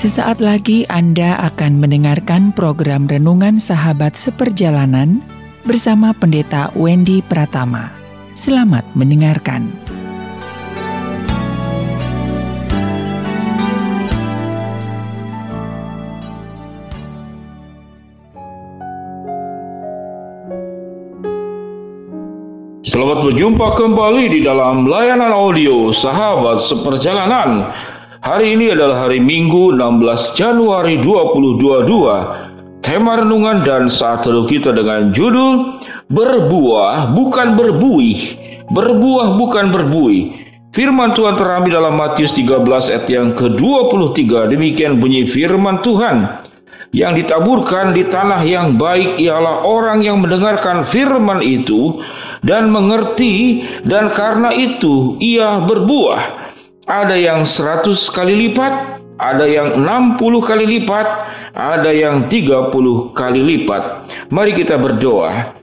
Sesaat lagi Anda akan mendengarkan program Renungan Sahabat Seperjalanan bersama Pendeta Wendy Pratama. Selamat mendengarkan. Selamat berjumpa kembali di dalam layanan audio Sahabat Seperjalanan. Hari ini adalah hari Minggu 16 Januari 2022. Tema renungan dan saat teduh kita dengan judul Berbuah bukan berbuih. Berbuah bukan berbuih. Firman Tuhan terambil dalam Matius 13 ayat yang ke-23. Demikian bunyi firman Tuhan. Yang ditaburkan di tanah yang baik ialah orang yang mendengarkan firman itu dan mengerti dan karena itu ia berbuah ada yang 100 kali lipat, ada yang 60 kali lipat, ada yang 30 kali lipat. Mari kita berdoa.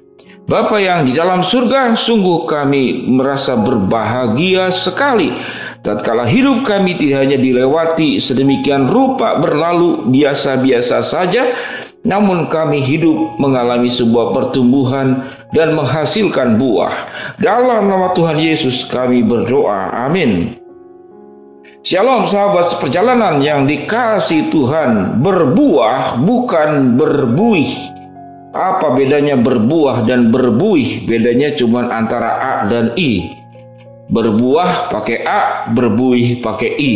Bapa yang di dalam surga, sungguh kami merasa berbahagia sekali tatkala hidup kami tidak hanya dilewati sedemikian rupa berlalu biasa-biasa saja, namun kami hidup mengalami sebuah pertumbuhan dan menghasilkan buah. Dalam nama Tuhan Yesus kami berdoa. Amin. Shalom sahabat seperjalanan yang dikasih Tuhan Berbuah bukan berbuih Apa bedanya berbuah dan berbuih? Bedanya cuma antara A dan I Berbuah pakai A, berbuih pakai I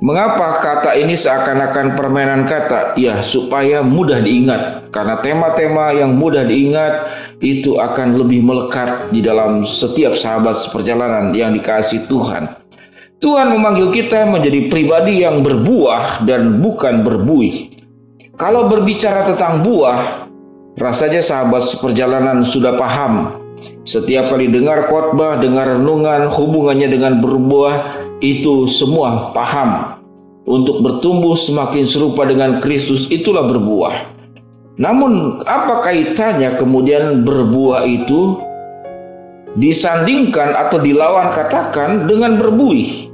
Mengapa kata ini seakan-akan permainan kata? Ya, supaya mudah diingat. Karena tema-tema yang mudah diingat itu akan lebih melekat di dalam setiap sahabat seperjalanan yang dikasih Tuhan. Tuhan memanggil kita menjadi pribadi yang berbuah dan bukan berbuih. Kalau berbicara tentang buah, rasanya sahabat seperjalanan sudah paham. Setiap kali dengar khotbah, dengar renungan, hubungannya dengan berbuah, itu semua paham. Untuk bertumbuh semakin serupa dengan Kristus itulah berbuah. Namun apa kaitannya kemudian berbuah itu disandingkan atau dilawan katakan dengan berbuih?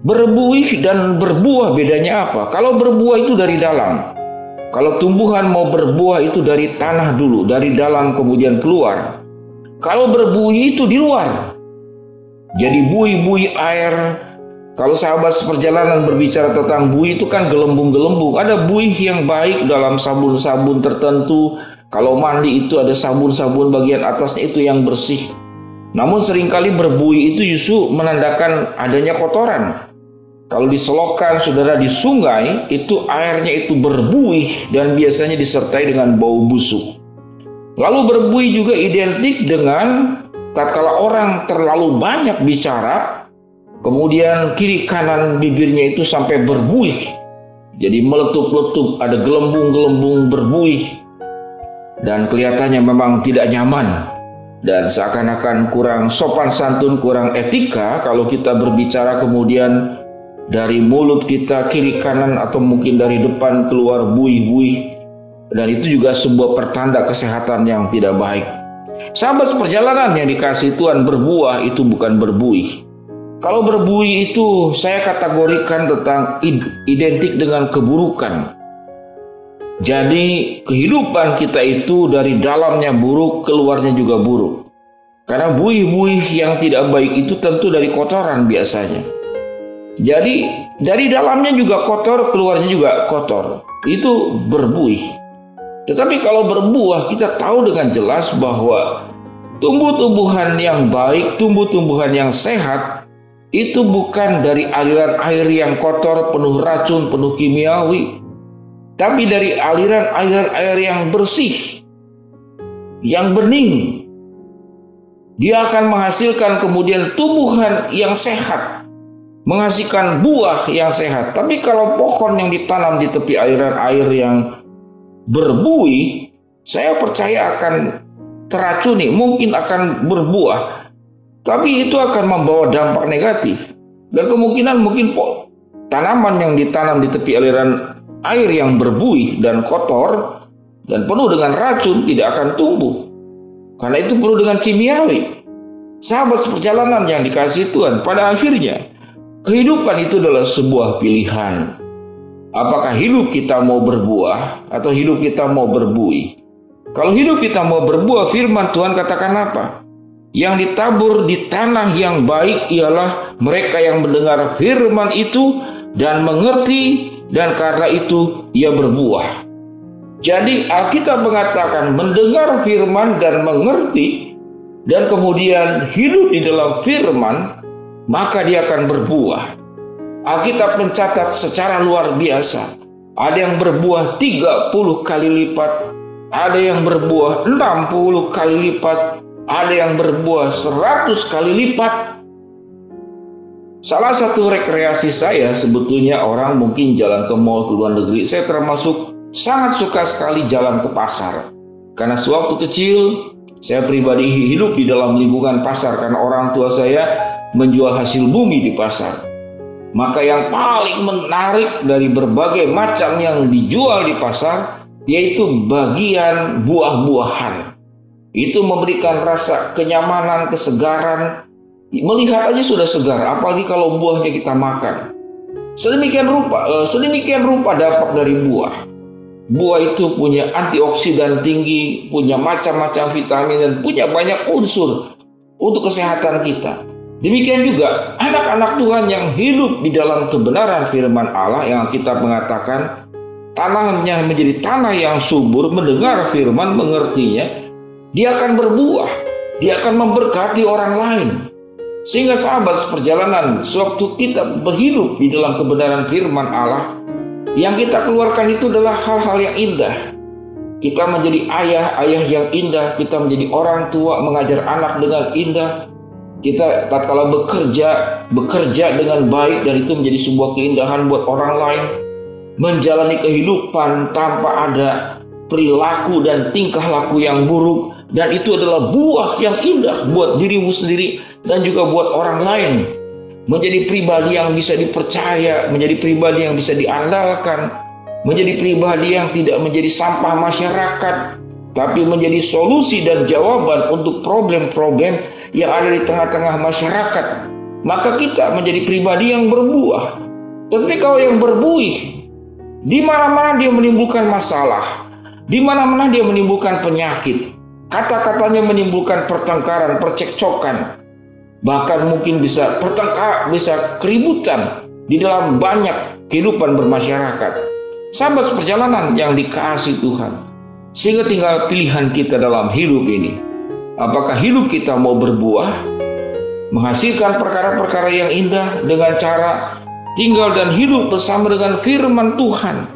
Berbuih dan berbuah bedanya apa? Kalau berbuah itu dari dalam. Kalau tumbuhan mau berbuah itu dari tanah dulu, dari dalam kemudian keluar. Kalau berbuih itu di luar. Jadi buih-buih air. Kalau sahabat seperjalanan berbicara tentang buih itu kan gelembung-gelembung. Ada buih yang baik dalam sabun-sabun tertentu. Kalau mandi itu ada sabun-sabun bagian atasnya itu yang bersih. Namun sering kali berbuih itu justru menandakan adanya kotoran. Kalau diselokan saudara di sungai, itu airnya itu berbuih dan biasanya disertai dengan bau busuk. Lalu berbuih juga identik dengan tatkala orang terlalu banyak bicara, kemudian kiri kanan bibirnya itu sampai berbuih. Jadi meletup-letup, ada gelembung-gelembung berbuih. Dan kelihatannya memang tidak nyaman. Dan seakan-akan kurang sopan santun, kurang etika kalau kita berbicara kemudian dari mulut kita kiri kanan atau mungkin dari depan keluar buih-buih dan itu juga sebuah pertanda kesehatan yang tidak baik. Sahabat perjalanan yang dikasih Tuhan berbuah itu bukan berbuih. Kalau berbuih itu saya kategorikan tentang identik dengan keburukan. Jadi kehidupan kita itu dari dalamnya buruk, keluarnya juga buruk. Karena buih-buih yang tidak baik itu tentu dari kotoran biasanya. Jadi dari dalamnya juga kotor, keluarnya juga kotor. Itu berbuih. Tetapi kalau berbuah kita tahu dengan jelas bahwa tumbuh-tumbuhan yang baik, tumbuh-tumbuhan yang sehat itu bukan dari aliran air yang kotor, penuh racun, penuh kimiawi, tapi dari aliran-aliran air yang bersih, yang bening. Dia akan menghasilkan kemudian tumbuhan yang sehat, menghasilkan buah yang sehat. Tapi kalau pohon yang ditanam di tepi aliran air yang berbuih, saya percaya akan teracuni, mungkin akan berbuah. Tapi itu akan membawa dampak negatif. Dan kemungkinan mungkin tanaman yang ditanam di tepi aliran air yang berbuih dan kotor dan penuh dengan racun tidak akan tumbuh. Karena itu penuh dengan kimiawi. Sahabat seperjalanan yang dikasih Tuhan pada akhirnya Kehidupan itu adalah sebuah pilihan. Apakah hidup kita mau berbuah atau hidup kita mau berbuih? Kalau hidup kita mau berbuah, firman Tuhan katakan apa? Yang ditabur di tanah yang baik ialah mereka yang mendengar firman itu dan mengerti dan karena itu ia berbuah. Jadi Alkitab mengatakan mendengar firman dan mengerti dan kemudian hidup di dalam firman maka dia akan berbuah. Alkitab mencatat secara luar biasa. Ada yang berbuah 30 kali lipat, ada yang berbuah 60 kali lipat, ada yang berbuah 100 kali lipat. Salah satu rekreasi saya sebetulnya orang mungkin jalan ke mall ke luar negeri. Saya termasuk sangat suka sekali jalan ke pasar. Karena sewaktu kecil saya pribadi hidup di dalam lingkungan pasar karena orang tua saya menjual hasil bumi di pasar. Maka yang paling menarik dari berbagai macam yang dijual di pasar yaitu bagian buah-buahan. Itu memberikan rasa kenyamanan, kesegaran. Melihat aja sudah segar, apalagi kalau buahnya kita makan. Sedemikian rupa, eh, sedemikian rupa dampak dari buah. Buah itu punya antioksidan tinggi, punya macam-macam vitamin dan punya banyak unsur untuk kesehatan kita. Demikian juga anak-anak Tuhan yang hidup di dalam kebenaran firman Allah yang kita mengatakan tanahnya menjadi tanah yang subur, mendengar firman, mengertinya, dia akan berbuah, dia akan memberkati orang lain. Sehingga sahabat seperjalanan, sewaktu kita berhidup di dalam kebenaran firman Allah, yang kita keluarkan itu adalah hal-hal yang indah. Kita menjadi ayah-ayah yang indah, kita menjadi orang tua mengajar anak dengan indah, kita tatkala bekerja, bekerja dengan baik dan itu menjadi sebuah keindahan buat orang lain. Menjalani kehidupan tanpa ada perilaku dan tingkah laku yang buruk dan itu adalah buah yang indah buat dirimu sendiri dan juga buat orang lain. Menjadi pribadi yang bisa dipercaya, menjadi pribadi yang bisa diandalkan, menjadi pribadi yang tidak menjadi sampah masyarakat, tapi menjadi solusi dan jawaban untuk problem-problem yang ada di tengah-tengah masyarakat, maka kita menjadi pribadi yang berbuah. Tetapi kalau yang berbuih, di mana-mana dia menimbulkan masalah, di mana-mana dia menimbulkan penyakit, kata-katanya menimbulkan pertengkaran, percekcokan, bahkan mungkin bisa pertengkar, bisa keributan di dalam banyak kehidupan bermasyarakat. Sahabat perjalanan yang dikasih Tuhan, sehingga tinggal pilihan kita dalam hidup ini. Apakah hidup kita mau berbuah, menghasilkan perkara-perkara yang indah dengan cara tinggal dan hidup bersama dengan firman Tuhan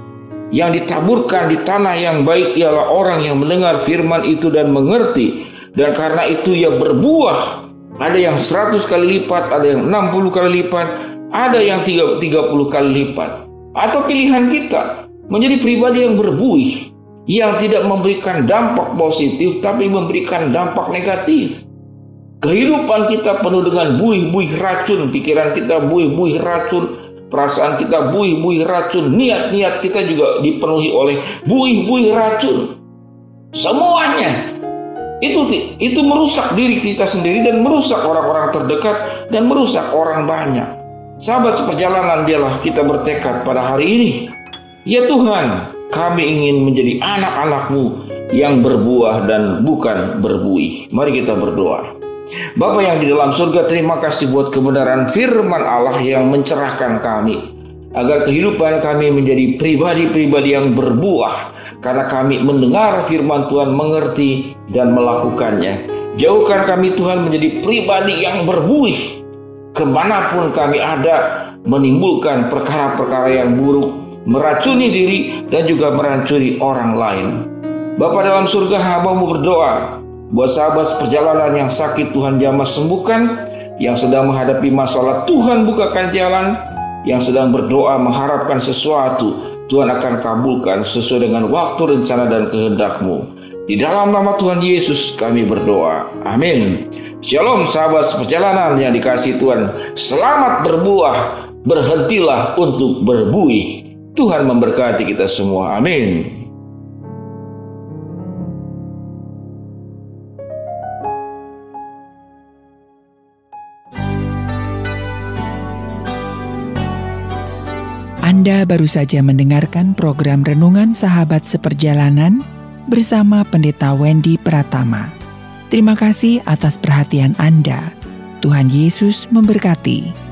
yang ditaburkan di tanah yang baik ialah orang yang mendengar firman itu dan mengerti. Dan karena itu ia berbuah. Ada yang 100 kali lipat ada yang 60 kali lipat ada yang 30 kali lipat. Atau pilihan kita menjadi pribadi yang berbuih yang tidak memberikan dampak positif tapi memberikan dampak negatif. Kehidupan kita penuh dengan buih-buih racun, pikiran kita buih-buih racun, perasaan kita buih-buih racun, niat-niat kita juga dipenuhi oleh buih-buih racun. Semuanya itu itu merusak diri kita sendiri dan merusak orang-orang terdekat dan merusak orang banyak. Sahabat seperjalanan dialah kita bertekad pada hari ini. Ya Tuhan, kami ingin menjadi anak-anakmu yang berbuah dan bukan berbuih. Mari kita berdoa. Bapa yang di dalam surga, terima kasih buat kebenaran firman Allah yang mencerahkan kami. Agar kehidupan kami menjadi pribadi-pribadi yang berbuah. Karena kami mendengar firman Tuhan, mengerti dan melakukannya. Jauhkan kami Tuhan menjadi pribadi yang berbuih. Ke mana pun kami ada, menimbulkan perkara-perkara yang buruk meracuni diri dan juga meracuni orang lain. Bapa dalam surga hambamu berdoa buat sahabat perjalanan yang sakit Tuhan jamah sembuhkan, yang sedang menghadapi masalah Tuhan bukakan jalan, yang sedang berdoa mengharapkan sesuatu Tuhan akan kabulkan sesuai dengan waktu rencana dan kehendakmu. Di dalam nama Tuhan Yesus kami berdoa. Amin. Shalom sahabat perjalanan yang dikasih Tuhan. Selamat berbuah, berhentilah untuk berbuih. Tuhan memberkati kita semua. Amin. Anda baru saja mendengarkan program Renungan Sahabat Seperjalanan bersama Pendeta Wendy Pratama. Terima kasih atas perhatian Anda. Tuhan Yesus memberkati.